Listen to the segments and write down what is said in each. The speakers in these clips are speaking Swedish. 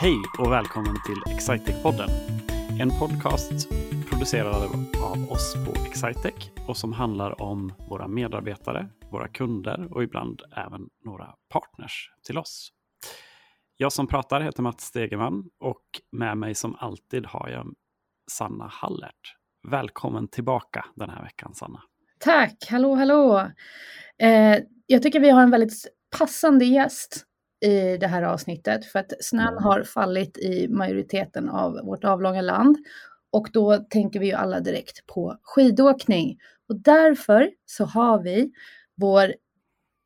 Hej och välkommen till Excitec-podden. En podcast producerad av oss på Excitec och som handlar om våra medarbetare, våra kunder och ibland även några partners till oss. Jag som pratar heter Mats Stegeman och med mig som alltid har jag Sanna Hallert. Välkommen tillbaka den här veckan Sanna. Tack, hallå hallå. Eh, jag tycker vi har en väldigt passande gäst i det här avsnittet för att snön mm. har fallit i majoriteten av vårt avlånga land och då tänker vi ju alla direkt på skidåkning. Och därför så har vi vår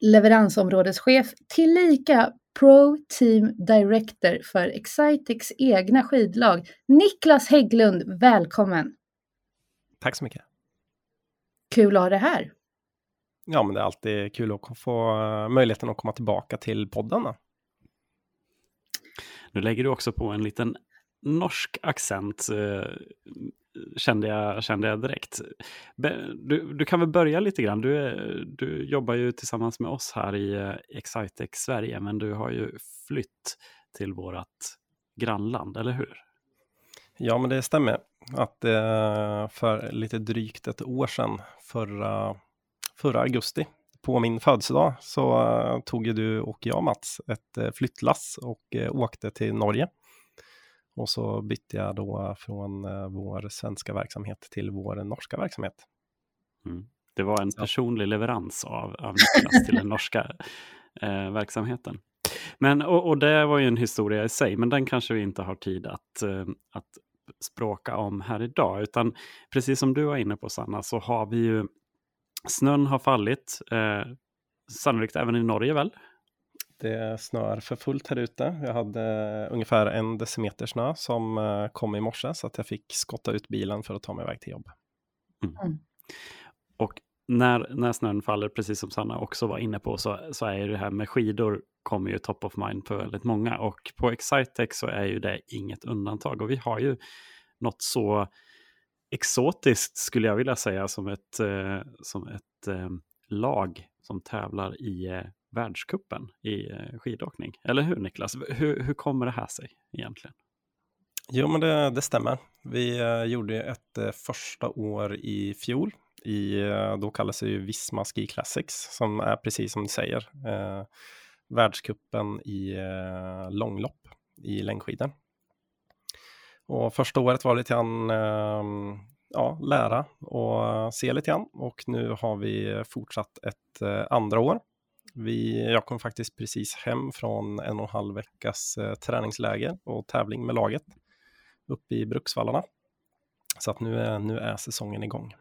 leveransområdeschef tillika Pro Team Director för Excitex egna skidlag, Niklas Hägglund. Välkommen! Tack så mycket! Kul att ha dig här! Ja, men det är alltid kul att få möjligheten att komma tillbaka till podden. Nu lägger du också på en liten norsk accent, eh, kände, jag, kände jag direkt. Du, du kan väl börja lite grann. Du, du jobbar ju tillsammans med oss här i eh, Excitex Sverige, men du har ju flytt till vårt grannland, eller hur? Ja, men det stämmer. Att eh, för lite drygt ett år sedan, förra, förra augusti, på min födelsedag så uh, tog ju du och jag Mats ett uh, flyttlass och uh, åkte till Norge. Och så bytte jag då från vår svenska verksamhet till vår norska verksamhet. Mm. Det var en personlig leverans av, av Niklas till den norska verksamheten. Men, och, och, det var ju en historia i sig, men den kanske vi inte har tid att, att språka om här idag. Utan precis som du var inne på Sanna, så har vi ju Snön har fallit, eh, sannolikt även i Norge väl? Det snöar för fullt här ute. Jag hade ungefär en decimeter snö som eh, kom i morse så att jag fick skotta ut bilen för att ta mig iväg till jobb. Mm. Mm. Och när, när snön faller, precis som Sanna också var inne på, så, så är det här med skidor kommer ju top of mind för väldigt många. Och på Excitex så är ju det inget undantag. Och vi har ju något så exotiskt skulle jag vilja säga som ett, eh, som ett eh, lag som tävlar i eh, världskuppen i eh, skidåkning. Eller hur Niklas? Hur, hur kommer det här sig egentligen? Jo, men det, det stämmer. Vi eh, gjorde ett eh, första år i fjol. I, eh, då kallas det ju Visma Ski Classics, som är precis som du säger, eh, världskuppen i eh, långlopp i längdskidor. Och första året var lite grann ehm, ja, lära och se lite grann. Och nu har vi fortsatt ett eh, andra år. Vi, jag kom faktiskt precis hem från en och en halv veckas eh, träningsläger och tävling med laget uppe i Bruksvallarna. Så att nu är, nu är säsongen igång.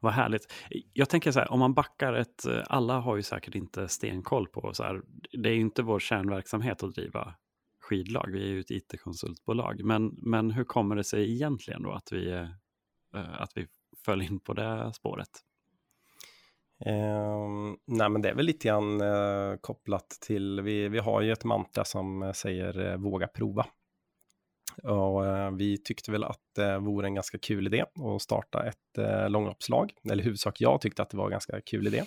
Vad härligt. Jag tänker så här, om man backar ett, alla har ju säkert inte stenkoll på så här, det är ju inte vår kärnverksamhet att driva skidlag, vi är ju ett it-konsultbolag. Men, men hur kommer det sig egentligen då att vi, eh, att vi föll in på det spåret? Eh, nej, men det är väl lite grann eh, kopplat till, vi, vi har ju ett mantra som eh, säger eh, våga prova. Och eh, vi tyckte väl att det vore en ganska kul idé att starta ett eh, långloppslag, eller huvudsak jag tyckte att det var en ganska kul idé.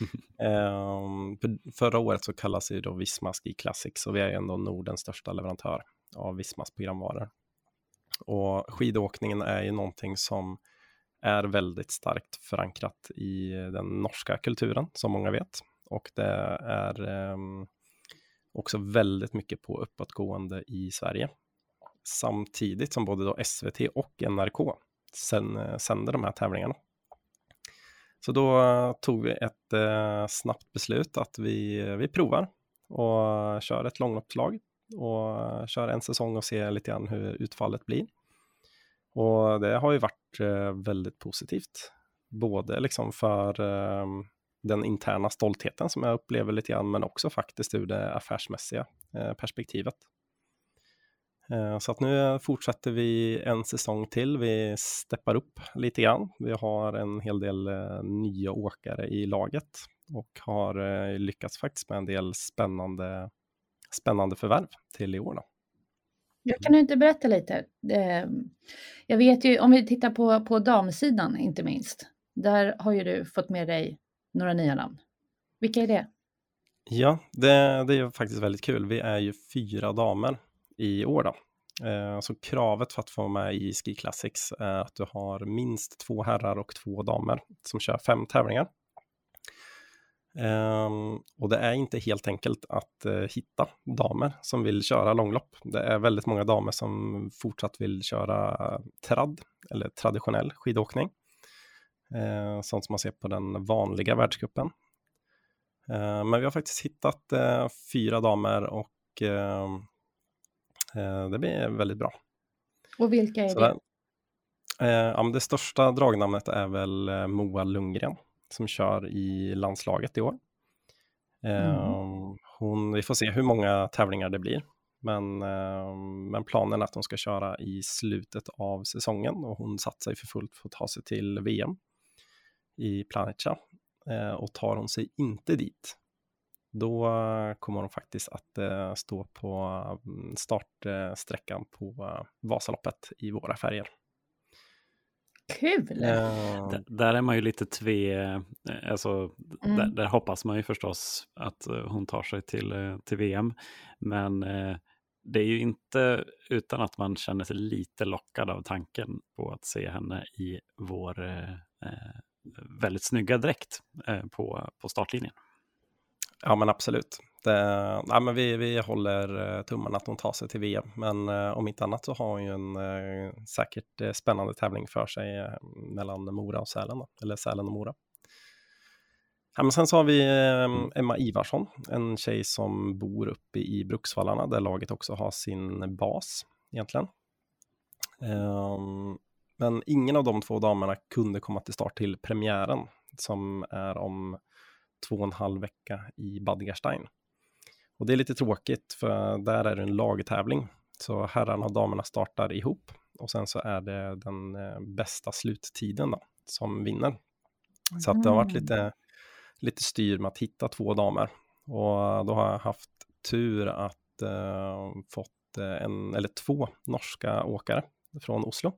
Ehm, förra året så kallas det då Visma Ski Classics och vi är ändå Nordens största leverantör av Vismas programvaror. Och skidåkningen är ju någonting som är väldigt starkt förankrat i den norska kulturen, som många vet. Och det är ehm, också väldigt mycket på uppåtgående i Sverige. Samtidigt som både då SVT och NRK sen, eh, sänder de här tävlingarna. Så då tog vi ett eh, snabbt beslut att vi, vi provar och kör ett långloppslag och kör en säsong och ser lite grann hur utfallet blir. Och det har ju varit eh, väldigt positivt, både liksom för eh, den interna stoltheten som jag upplever lite grann, men också faktiskt ur det affärsmässiga eh, perspektivet. Eh, så att nu fortsätter vi en säsong till. Vi steppar upp lite grann. Vi har en hel del eh, nya åkare i laget och har eh, lyckats faktiskt med en del spännande, spännande förvärv till i år. Då. Jag kan inte berätta lite? Jag vet ju, om vi tittar på, på damsidan inte minst, där har ju du fått med dig några nya namn. Vilka är det? Ja, det, det är faktiskt väldigt kul. Vi är ju fyra damer i år då. Eh, så kravet för att få vara med i Ski Classics är att du har minst två herrar och två damer som kör fem tävlingar. Ehm, och det är inte helt enkelt att eh, hitta damer som vill köra långlopp. Det är väldigt många damer som fortsatt vill köra trad eller traditionell skidåkning. Eh, sånt som man ser på den vanliga världscupen. Men vi har faktiskt hittat fyra damer och ehm, det blir väldigt bra. Och vilka är Så det? ja, det största dragnamnet är väl Moa Lundgren som kör i landslaget i år. Mm. Ehm, hon, vi får se hur många tävlingar det blir. Men, ehm, men planen är att hon ska köra i slutet av säsongen och hon satsar för fullt för att ta sig till VM i. Ehm, och tar hon sig inte dit, då kommer hon faktiskt att eh, stå på mm, startsträckan på eh, Vasaloppet i våra färger. Kul! Uh... Där är man ju lite tve, eh, alltså mm. där, där, hoppas man ju förstås att hon tar sig till, till VM. Men det är ju inte utan att man känner sig lite lockad av tanken på att se henne i vår eh, väldigt snygga dräkt eh, på, på startlinjen. Ja men absolut. Det, ja, men vi, vi håller tummarna att hon tar sig till VM, men eh, om inte annat så har hon ju en eh, säkert eh, spännande tävling för sig eh, mellan Mora och Sälen, eller Sälen och Mora. Ja, men sen så har vi eh, Emma Ivarsson, en tjej som bor uppe i Bruksvallarna där laget också har sin bas egentligen. Ehm, men ingen av de två damerna kunde komma till start till premiären som är om två och en halv vecka i Bad Gastein. Och det är lite tråkigt för där är det en lagtävling. Så herrarna och damerna startar ihop och sen så är det den eh, bästa sluttiden då, som vinner. Så att det har varit mm. lite, lite styr med att hitta två damer. Och då har jag haft tur att uh, fått eh, en eller två norska åkare från Oslo.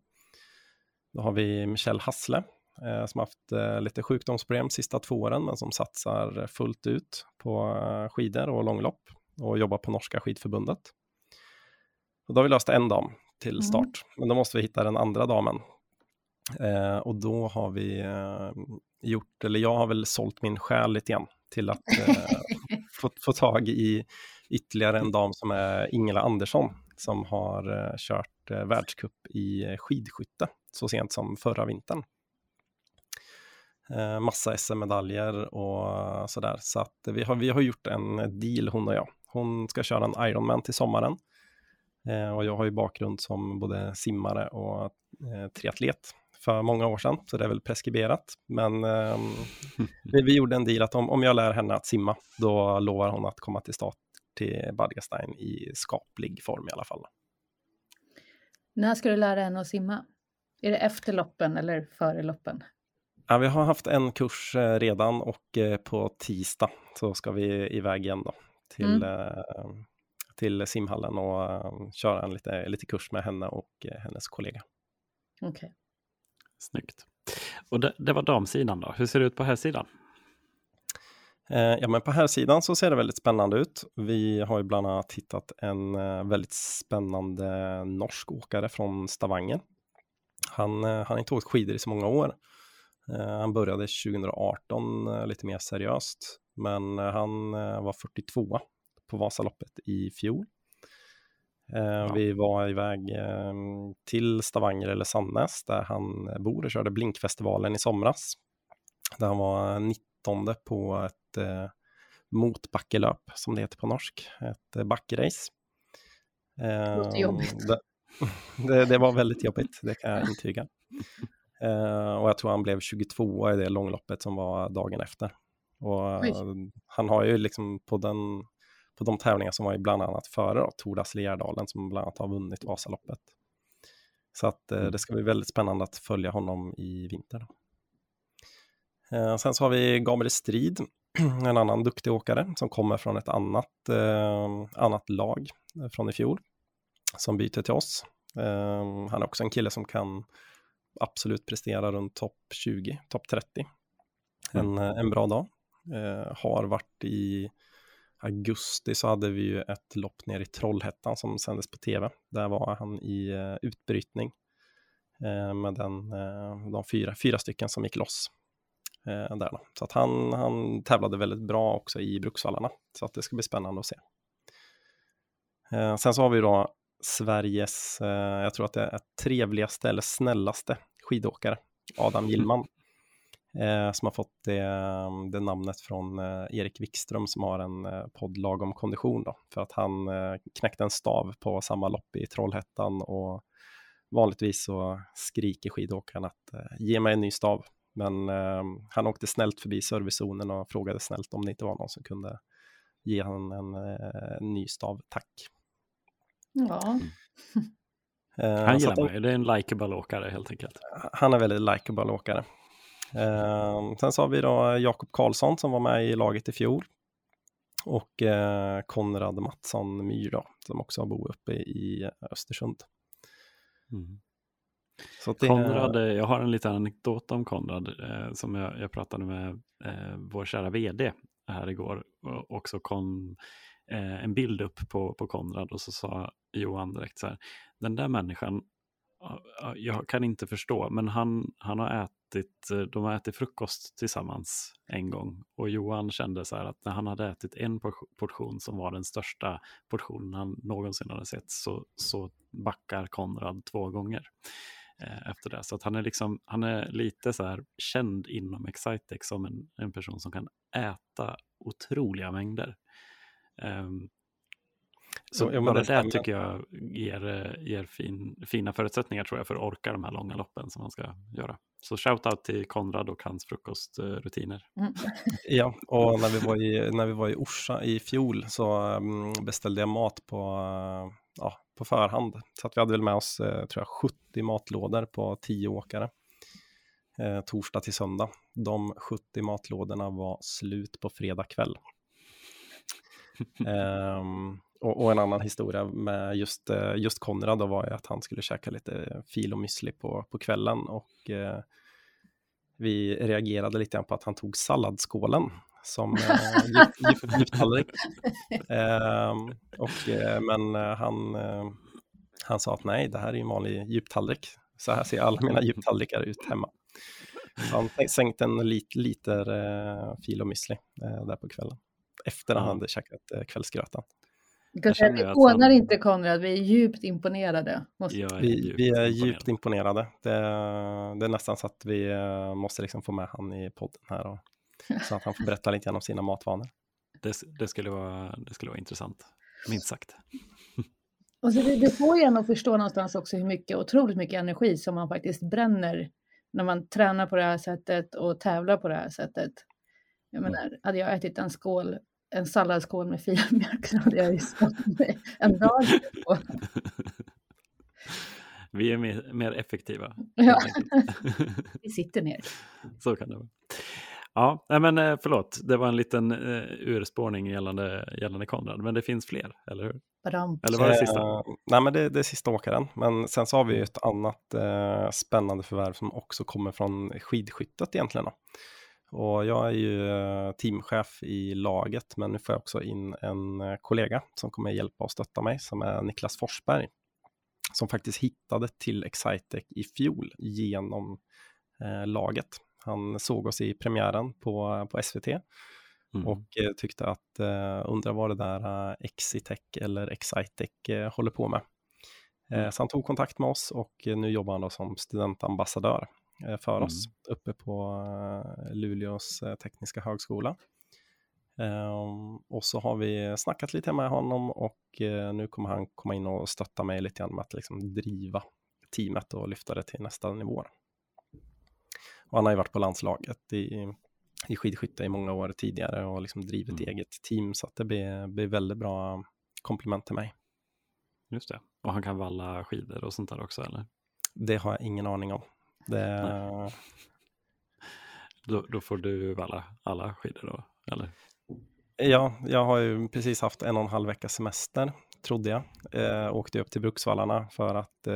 Då har vi Michelle Hassle eh, som haft eh, lite sjukdomsproblem sista två åren, men som satsar fullt ut på eh, skidor och långlopp och jobbar på norska skidförbundet. Och då har vi löst en dam till mm. start, mm. men då måste vi hitta den andra damen. Eh, och då har vi eh, gjort, eller jag har väl sålt min själ lite grann till att få, få tag i ytterligare en dam som är Ingela Andersson som har kört världscup i skidskytte så sent som förra vintern massa SM-medaljer och sådär. Så att vi har, vi har gjort en deal hon och jag. Hon ska köra en Ironman till sommaren. Eh, och jag har ju bakgrund som både simmare och eh, triatlet för många år sedan, så det är väl preskriberat. Men eh, vi, vi, gjorde en deal att om, om jag lär henne att simma, då lovar hon att komma till start till Badgastein i skaplig form i alla fall. När ska du lära henne att simma? Är det efter loppen eller före loppen? Ja, vi har haft en kurs eh, redan och eh, på tisdag så ska vi iväg igen då till, mm. Eh, till simhallen och köra en lite, lite kurs med henne och hennes kollega. Okej. Okay. Snyggt. Och det, det, var damsidan då. Hur ser det ut på här sidan? Ja, men på här sidan så ser det väldigt spännande ut. Vi har ju bland annat hittat en väldigt spännande norsk åkare från Stavanger. Han, han har inte åkt skidor i så många år, Eh, han började 2018 eh, lite mer seriöst, men eh, han var 42 på Vasaloppet i fjol. Ja. Vi var iväg till Stavanger eller Sandnäs där han bor och körde Blinkfestivalen i somras. Där han var 19 på ett motbackelöp som det heter på norsk, ett backrace. Det låter jobbigt. Det, det, det, var väldigt jobbigt, det kan jag intyga. Eh, och jag tror han blev 22 i det långloppet som var dagen efter. Och Oj. han har ju liksom på, den, på de tävlingar som var ju bland annat före då, Tordas Lerdalen som bland annat har vunnit Vasaloppet. Så att eh, mm. det ska bli väldigt spännande att följa honom i vinter. Eh, sen så har vi Gabriel Strid, en annan duktig åkare som kommer från ett annat, eh, annat lag från i fjol som byter till oss. Eh, han är också en kille som kan absolut prestera runt topp 20, topp 30. En, mm. en bra dag. Eh, har varit i augusti så hade vi ju ett lopp ner i Trollhättan som sändes på tv. Där var han i uh, utbrytning uh, med den, uh, de fyra, fyra stycken som gick loss. där då. Så att han, han tävlade väldigt bra också i Bruksvallarna. Så att det ska bli spännande att se. sen så har vi då Sveriges, jag tror att det är trevligaste eller snällaste skidåkare, Adam Gillman eh, som har fått det, det namnet från eh, Erik Wikström som har en eh, podd Lagom kondition då, för att han eh, knäckte en stav på samma lopp i Trollhättan och vanligtvis så skriker skidåkaren att eh, ge mig en ny stav. Men eh, han åkte snällt förbi servicezonen och frågade snällt om det inte var någon som kunde ge honom en, en eh, ny stav, tack. Ja. Mm. Han gillar man ju, det är en likeable åkare helt enkelt. Han är väldigt likeable åkare. Eh, sen så har vi då Jakob Karlsson som var med i laget i fjol. Och eh, Konrad Mattsson Myr då, som också bor uppe i Östersund. Mm. Så det... Konrad, eh, jag har en liten anekdot om Konrad eh, som jag, jag, pratade med eh, vår kära vd här igår och också kom eh, en bild upp på, på Konrad och så sa Johan direkt så här, den där människan, jag kan inte förstå, men han, han har ätit eh, de har ätit frukost tillsammans en gång och Johan kände så här att när han hade ätit en portion som var den största portionen han någonsin hade sett så, så backar Konrad två gånger eh, efter det. Så att han är, liksom, han är lite så här känd inom Excitex som en, en person som kan äta otroliga mängder. Um, så ja, bara det, tycker jag ger, eh, ger fin, fina förutsättningar tror jag för att orka de här långa loppen som man ska göra. Så shoutout till Konrad och hans frukostrutiner. Mm. Ja, och när vi, var i, när vi var i Orsa i fjol så mm, beställde jag mat på, ja, på förhand. Så att vi hade väl med oss eh, tror jag, 70 matlådor på 10 åkare. Eh, torsdag till söndag. De 70 matlådorna var slut på fredag kväll. Um, och, och, en annan historia med just, eh, just Konrad var ju att han skulle käka lite fil och müsli på, på kvällen och eh, vi reagerade lite grann på att han tog salladsskålen som eh, gifttallrik. eh, och, eh, men eh, han, eh, han sa att nej, det här är en vanlig djuptallrik. Så här ser alla mina djuptallrikar ut hemma. Så han sänkte en lit, liter fil och müsli där på kvällen efter att han hade käkat kvällsgröten. Säga, vi hånar inte Konrad, vi är djupt imponerade. Är vi, djupt vi, är djupt imponerade. Det, det, är nästan så att vi eh, måste liksom få med han i podden här och, så att han får berätta lite grann om sina matvanor. Det, det, skulle, vara, det skulle vara intressant, minst sagt. Och så det, det får ju en att förstå någonstans också hur mycket, otroligt mycket energi som man faktiskt bränner när man tränar på det här sättet och tävlar på det här sättet. Jag mm. menar, hade jag ätit en skål en salladsskål med filmjölk hade jag ju stått en dag på. Vi är mer, mer effektiva. Ja, vi sitter ner. Så kan det vara. Ja, men eh, förlåt, det var en liten uh, urspårning gällande, gällande Konrad, men det finns fler, eller hur? Badam. Eller var det sista? Uh, nej, men det, det är sista åkaren, men sen så har vi ett annat uh, spännande förvärv som också kommer från skidskyttet egentligen. Då. Och jag är ju eh, teamchef i laget, men nu får jag också in en eh, kollega som kommer hjälpa och stötta mig, som är Niklas Forsberg, som faktiskt hittade till Excitec i fjol genom eh, laget. Han såg oss i premiären på, på SVT mm. och eh, tyckte att eh, undra vad det där eh, Exitec eller Excitec eh, håller på med. Mm. Så han tog kontakt med oss och nu jobbar han då som studentambassadör Eh, för mm. oss uppe på eh, Luleås eh, tekniska högskola. Um, och så har vi snackat lite med honom och nu kommer han komma in och stötta mig lite grann med att liksom driva teamet och lyfta det till nästa nivå. Och han har ju varit på landslaget i, i skidskytte i många år tidigare och liksom drivit mm. eget team så att det blir, blir väldigt bra komplement till mig. Just det, och han kan valla skidor och sånt där också eller? Det har jag ingen aning om. Det... Då, då, får du alla, alla skidor då, eller? Ja, jag har ju precis haft en och en halv vecka semester, trodde jag. Eh, åkte upp till Bruksvallarna för att eh,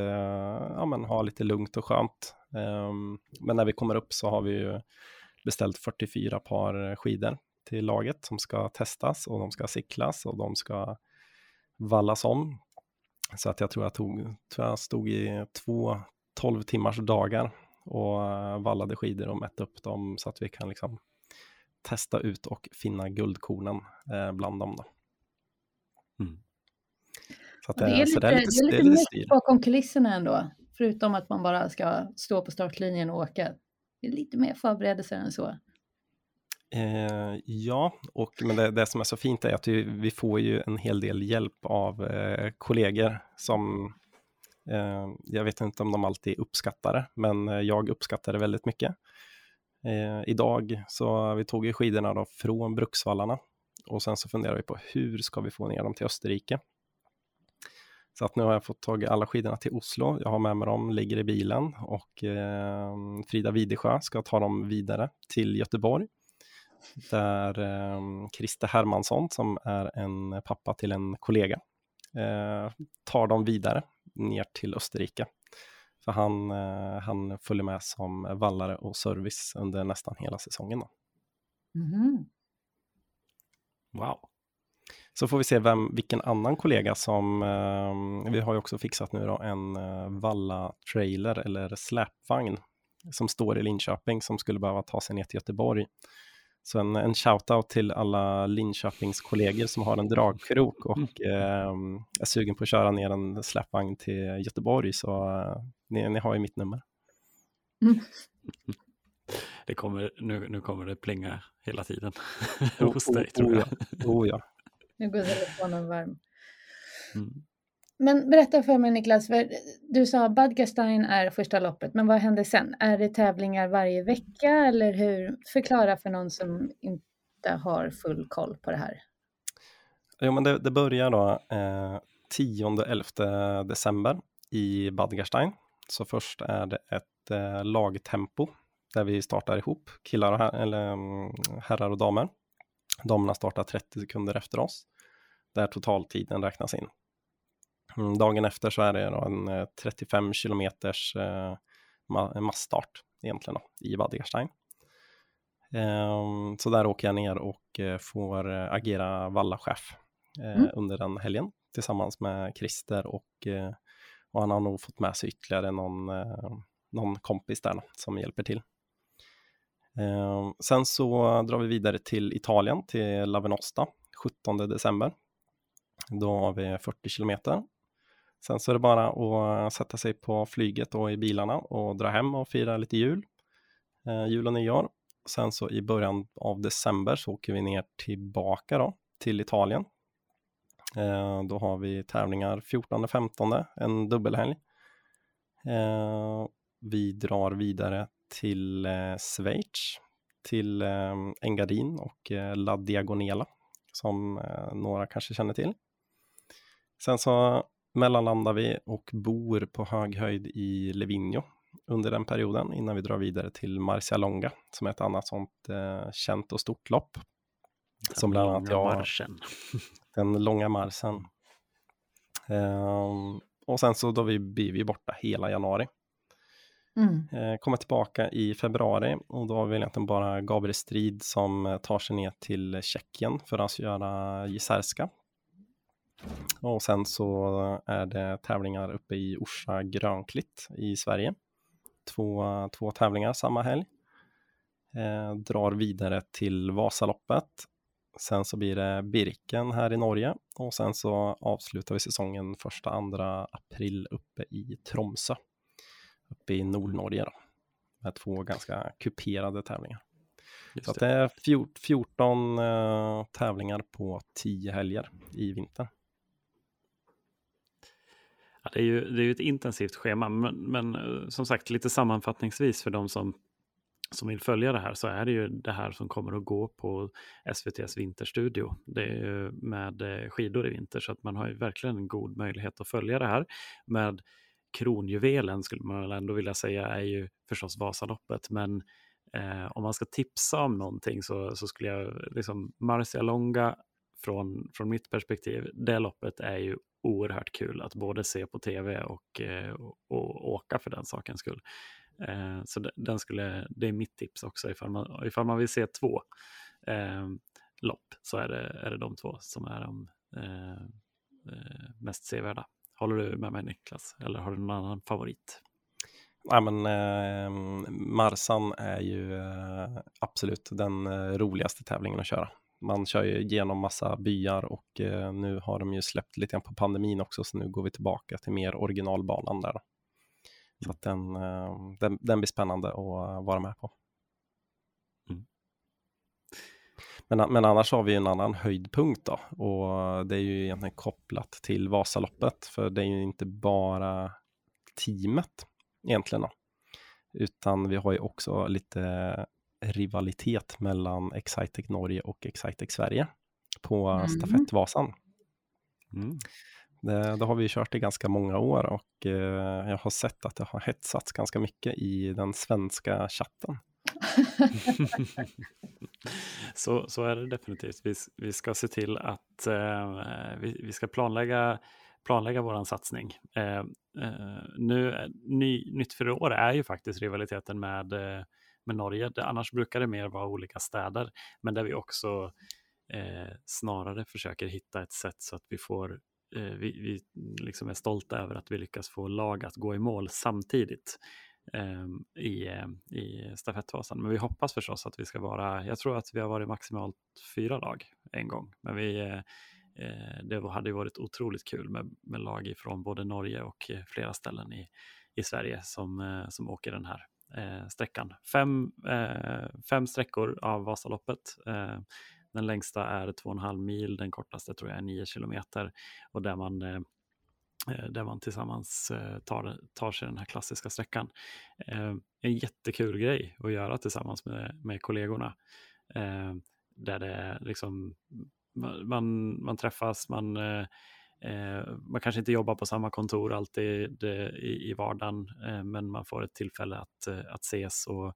ja, men, ha lite lugnt och skönt. Eh, men när vi kommer upp så har vi ju beställt 44 par skidor till laget som ska testas och de ska cyklas och de ska vallas om. Så att jag tror jag, tog, tror jag stod i två 12 timmars dagar och vallade skidor och mätte upp dem så att vi kan liksom testa ut och finna guldkornen eh, bland dem. Då. Mm. Så det, är lite, det är lite, det är lite, lite bakom kulisserna ändå, förutom att man bara ska stå på startlinjen och åka. Det är lite mer förberedelser än så. Eh, ja, och, men det, det, som är så fint är att vi, vi får ju en hel del hjälp av eh, kollegor som eh, Eh, jag vet inte om de alltid uppskattar det, men eh, jag uppskattar det väldigt mycket. Eh, idag så vi tog ju skidorna då från Bruksvallarna och sen så funderar vi på hur ska vi få ner dem till Österrike? Så att nu har jag fått tag i alla skidorna till Oslo. Jag har med mig dem, ligger i bilen och eh, Frida Videsjö ska ta dem vidare till Göteborg. Där eh, Christer Hermansson, som är en pappa till en kollega, eh, tar dem vidare ner till Österrike. För han, eh, han följer med som vallare och service under nästan hela säsongen. Mm. Wow. Så får vi se vem, vilken annan kollega som, eh, vi har ju också fixat nu då en eh, valla-trailer eller släpvagn som står i Linköping som skulle behöva ta sig ner till Göteborg. Så en, en shout-out till alla Linköpings kollegor som har en dragkrok och eh, är sugen på att köra ner en släpvagn till Göteborg så eh, ni, ni, har ju mitt nummer. Mm. Det kommer, nu, nu kommer det plinga hela tiden hos dig oh, tror jag. Oh, oh, ja. Nu går telefonen varm. Mm. Men berätta för mig Niklas, du sa Badgastein är första loppet, men vad händer sen? Är det tävlingar varje vecka eller hur? Förklara för någon som inte har full koll på det här. Jo, men det, det börjar då eh, 10-11 december i Badgastein. Så först är det ett eh, lagtempo där vi startar ihop, killar och her eller, mm, herrar och damer. Damerna startar 30 sekunder efter oss, där totaltiden räknas in. Mm, dagen efter så är det en 35 eh, kilometers eh, massstart egentligen då, i Waddigerstein. Eh, så där åker jag ner och eh, får agera vallachef mm. under den helgen tillsammans med Christer och, och han har nog fått med sig ytterligare någon, någon kompis där då, som hjälper till. sen så drar vi vidare till Italien, till Lavenosta, 17 december. Då har vi 40 kilometer Sen så är det bara att sätta sig på flyget och i bilarna och dra hem och fira lite jul, eh, jul och nyår. Sen så i början av december så åker vi ner tillbaka då till Italien. Eh, då har vi tävlingar 14-15, en dubbelhelg. Eh, vi drar vidare till eh, Schweiz, till eh, Engadin och eh, La Diagonela som eh, några kanske känner till. Sen så mellanlandar vi och bor på hög höjd i Livigno under den perioden innan vi drar vidare till Marcialonga som är ett annat sånt eh, känt och stort lopp. Den som bland annat jag, marschen. Den långa marschen. Um, och sen så då vi, blir vi borta hela januari. Mm. Eh, kommer tillbaka i februari och då har vi egentligen bara Gabriel Strid som tar sig ner till Tjeckien för att göra Jizerska och sen så är det tävlingar uppe i Orsa Grönklitt i Sverige. Två, två tävlingar samma helg. Eh, drar vidare till Vasaloppet. Sen så blir det Birken här i Norge och sen så avslutar vi säsongen första andra april uppe i Tromsö. Uppe i Nordnorge då. Med två ganska kuperade tävlingar. Just så det. det är 14 eh, tävlingar på 10 helger i vinter. Ja, det, är ju, det är ju ett intensivt schema, men, men eh, som sagt lite sammanfattningsvis för de som, som vill följa det här så är det ju det här som kommer att gå på SVTs vinterstudio. Det är ju med eh, skidor i vinter så att man har ju verkligen en god möjlighet att följa det här. Med kronjuvelen skulle man väl ändå vilja säga är ju förstås Vasaloppet, men eh, om man ska tipsa om någonting så, så skulle jag liksom Marcia Longa från, från mitt perspektiv, det loppet är ju oerhört kul att både se på tv och, eh, och, och åka för den sakens skull. Eh, så den skulle, det är mitt tips också ifall man, ifall man vill se två. Eh, lopp så är det, är det de två som är de eh, eh, mest sevärda. Håller du med mig Niklas eller har du någon annan favorit? Ja, men, eh, Marsan är ju eh, absolut den eh, roligaste tävlingen att köra. Man kör ju genom massa byar och eh, nu har de ju släppt lite grann på pandemin också, så nu går vi tillbaka till mer originalbanan där. Så att den, eh, den, den blir spännande att vara med på. Mm. Men, men annars har vi en annan höjdpunkt då och det är ju egentligen kopplat till Vasaloppet, för det är ju inte bara teamet egentligen. Då. Utan vi har ju också lite rivalitet mellan Excitec Norge och Excitec Sverige på mm. stafettvasan. Mm. Det, det, har vi kört i ganska många år och eh, jag har sett att det har hetsats ganska mycket i den svenska chatten. så, så är det definitivt. Vi, vi ska se till att eh, vi, vi ska planlägga planlägga vår satsning. Eh, eh, nu, ny, nytt för i år är ju faktiskt rivaliteten med, eh, med Norge. Det, annars brukar det mer vara olika städer, men där vi också eh, snarare försöker hitta ett sätt så att vi får eh, vi, vi liksom är stolta över att vi lyckas få lag att gå i mål samtidigt ehm, eh, i, i stafettvasan. Men vi hoppas förstås att vi ska vara, jag tror att vi har varit maximalt fyra lag en gång, men vi Eh, eh det hade varit otroligt kul med, med lag från både Norge och eh, flera ställen i, i Sverige som, eh, som åker den här Eh, sträckan. Fem, eh, fem sträckor av Vasaloppet. Eh, den längsta är 2,5 mil, den kortaste tror jag är 9 kilometer och där man där man tillsammans tar, tar sig den här klassiska sträckan. En jättekul grej att göra tillsammans med, med kollegorna. Där det liksom man, man träffas, man, man kanske inte jobbar på samma kontor alltid eh, i, i vardagen, eh, men man får ett tillfälle att, eh, att ses. Och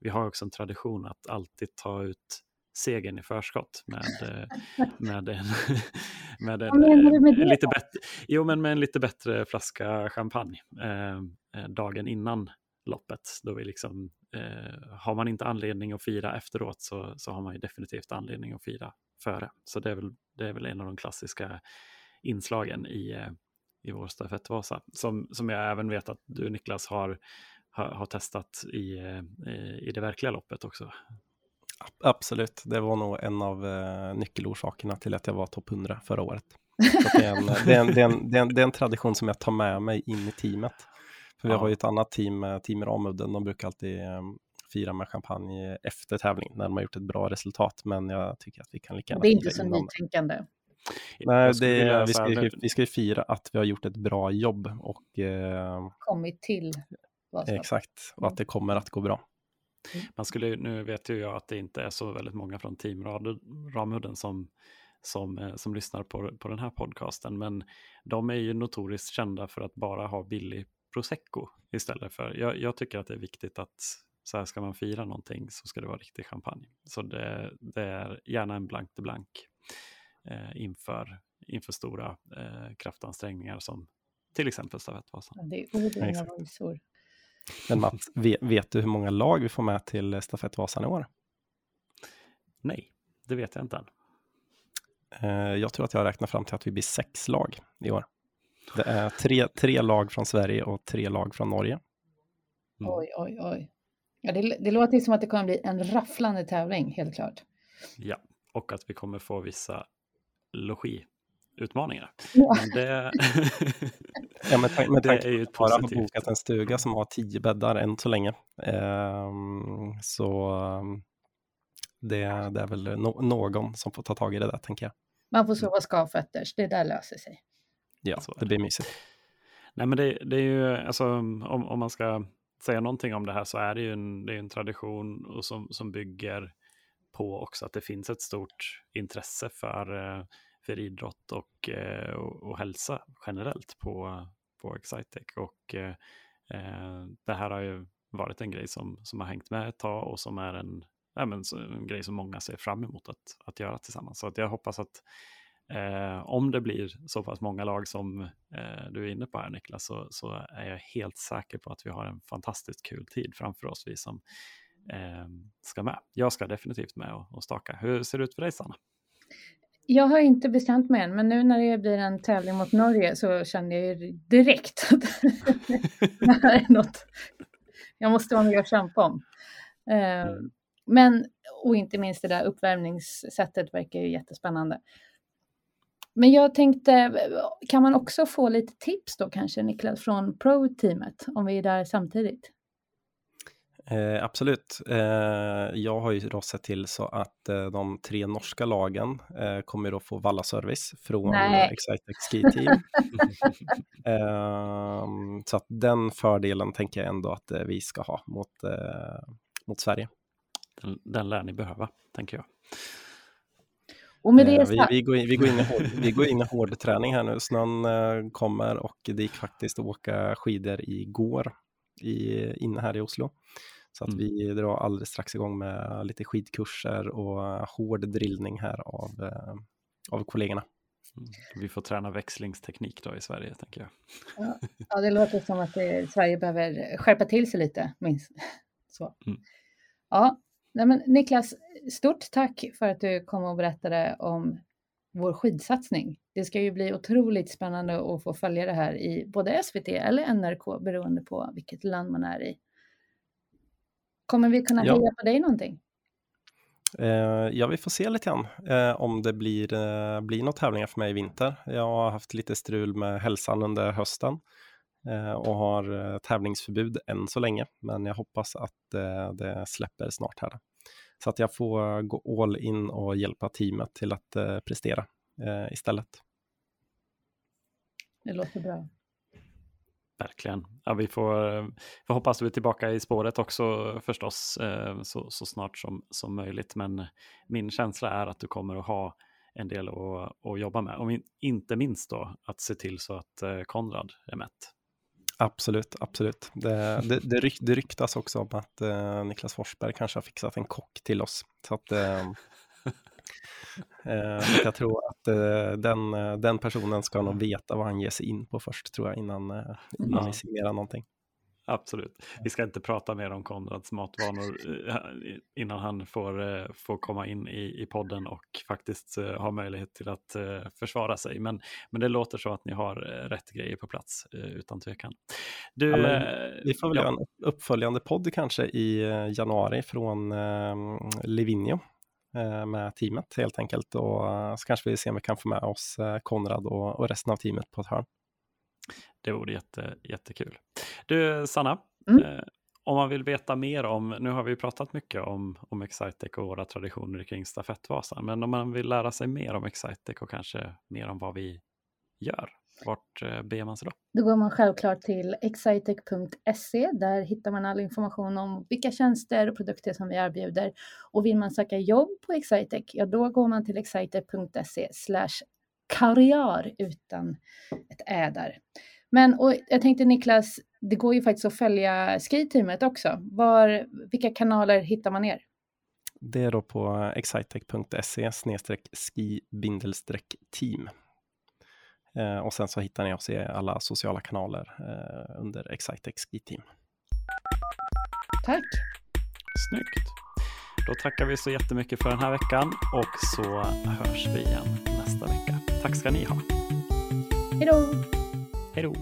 vi har också en tradition att alltid ta ut segern i förskott med, eh, med en, med en, med lite bättre, jo, men med en lite bättre flaska champagne dagen innan loppet. Då vi liksom, eh, har man inte anledning att fira efteråt så, så har man ju definitivt anledning att fira före. Så det är väl, det är väl en av de klassiska inslagen i, eh, i vår stafettvasa. Som, som jag även vet att du Niklas har, har, har testat i, eh, i det verkliga loppet också. Absolut, det var nog en av uh, nyckelorsakerna till att jag var topp 100 förra året. det, är en, det, är en, det, är en, det, är en, det är en tradition som jag tar med mig in i teamet. För vi ja. har ju ett annat team, Team Ramudden, de brukar alltid fira med champagne efter tävling när de har gjort ett bra resultat. Men jag tycker att vi kan lika gärna Det är inte så nytänkande. Nej, det, vi, ska ju, vi ska ju fira att vi har gjort ett bra jobb och eh, kommit till. Exakt, och att det kommer att gå bra. Mm. Man skulle, nu vet ju jag att det inte är så väldigt många från Team Ramudden som, som, eh, som lyssnar på, på den här podcasten, men de är ju notoriskt kända för att bara ha billig prosecco istället för, jag, jag tycker att det är viktigt att så här ska man fira någonting så ska det vara riktig champagne. Så det, det är gärna en blank de blank eh, inför, inför stora eh, kraftansträngningar som till exempel stafettvasan. det är och inga visor. Men Mats, vet, vet, du hur många lag vi får med till stafettvasan i år? Nej, det vet jag inte än. Eh, jag tror att jag räknar fram till att vi blir sex lag i år. Det är tre, tre lag från Sverige och tre lag från Norge. Mm. Oj, oj, oj. Ja, det, det låter som att det kommer bli en rafflande tävling, helt klart. Ja, och att vi kommer få vissa logiutmaningar. Ja. Men det, ja, med det är ju ett bara har bokat en stuga som har tio bäddar än så länge. Um, så um, det, det, är väl no någon som får ta tag i det där, tänker jag. Man får sova skavfötters, det där löser sig. Ja, det blir mysigt. Nej, men det, det är ju, alltså, om, om man ska säga någonting om det här så är det ju en, det är en tradition och som, som bygger på också att det finns ett stort intresse för, eh, för idrott och, eh, och, och hälsa generellt på, på Excitec. Och eh, eh, det här har ju varit en grej som, som har hängt med ett tag och som är en, ja, men, en grej som många ser fram emot att, att göra tillsammans. Så att jag hoppas att Eh, om det blir så pass många lag som eh, du är inne på här Niklas så, så, är jag helt säker på att vi har en fantastiskt kul tid framför oss, vi som, eh, ska med. Jag ska definitivt med och, och staka. Hur ser det ut för dig Sanna? Jag har inte bestämt mig än, men nu när det blir en tävling mot Norge så känner jag ju direkt att det här är något jag måste vara med och kämpa om. Eh, mm. Men, och inte minst det där uppvärmningssättet verkar ju jättespännande. Men jag tänkte, kan man också få lite tips då kanske Niklas från Pro-teamet om vi är där samtidigt? Eh, absolut. Eh, jag har ju då sett till så att eh, de tre norska lagen eh, kommer då få vallaservice från Excitec Ski Team. Ehm, så att den fördelen tänker jag ändå att eh, vi ska ha mot, eh, mot Sverige. Den, den lär ni behöva, tänker jag. Och med det vi, vi, går in, vi, går in i hård, vi går in i hård träning här nu. Snön kommer och det gick faktiskt att åka skidor igår i, inne här i Oslo. Så att mm. vi drar alldeles strax igång med lite skidkurser och hård drillning här av, eh, av kollegorna. Mm. Vi får träna växlingsteknik då i Sverige, tänker jag. Ja, ja det låter som att det, Sverige behöver skärpa till sig lite, minst. Så. Mm. Ja, nej men Niklas, stort tack för att du kom och berättade om vår skidsatsning. Det ska ju bli otroligt spännande att få följa det här i både SVT eller NRK beroende på vilket land man är i. Kommer vi kunna heja på dig någonting? Eh, ja, vi får se lite grann eh, om det blir, eh, blir några tävlingar för mig i vinter. Jag har haft lite strul med hälsan under hösten och har tävlingsförbud än så länge, men jag hoppas att det släpper snart här. Så att jag får gå all in och hjälpa teamet till att prestera istället. Det låter bra. Verkligen. Ja, vi får, får hoppas att vi är tillbaka i spåret också förstås eh, så, så snart som, som möjligt. Men min känsla är att du kommer att ha en del att, att jobba med. Och inte minst då att se till så att eh, Konrad är mätt. Absolut, absolut. Det, det, det, ryk, det ryktas också om att eh, Niklas Forsberg kanske har fixat en kock till oss. Så att, Eh, jag tror att eh, den, eh, den personen ska nog veta vad han ger sig in på först, tror jag, innan, innan ja. vi signerar någonting. Absolut. Vi ska inte prata mer om Konrads matvanor innan han får, får komma in i, i podden och faktiskt ha möjlighet till att försvara sig. Men, men det låter så att ni har rätt grejer på plats utan tvekan. Du, ja, vi får väl ja. göra en uppföljande podd kanske i januari från eh, Livigno Eh, med teamet helt enkelt och eh, så kanske vi ser om vi kan få med oss eh, Konrad och, och resten av teamet på ett hörn. Det vore jätte, jättekul. Du Sanna, mm. eh, om man vill veta mer om, nu har vi pratat mycket om, om Excitec och våra traditioner kring stafettvasan, men om man vill lära sig mer om Excitec och kanske mer om vad vi gör, vart eh, ber man sig då? Då går man självklart till excitec.se. Där hittar man all information om vilka tjänster och produkter som vi erbjuder. Och vill man söka jobb på Excitec, ja då går man till excitec.se karriär utan ett ä där. Men och jag tänkte Niklas, det går ju faktiskt att följa skiteamet också. Var, vilka kanaler hittar man er? Det är då på excitec.se ski-team. Eh, och sen så hittar ni oss i alla sociala kanaler eh, under Excitex Ski-team. Tack! Snyggt! Då tackar vi så jättemycket för den här veckan och så hörs vi igen nästa vecka. Tack ska ni ha! Hej då! Hej då!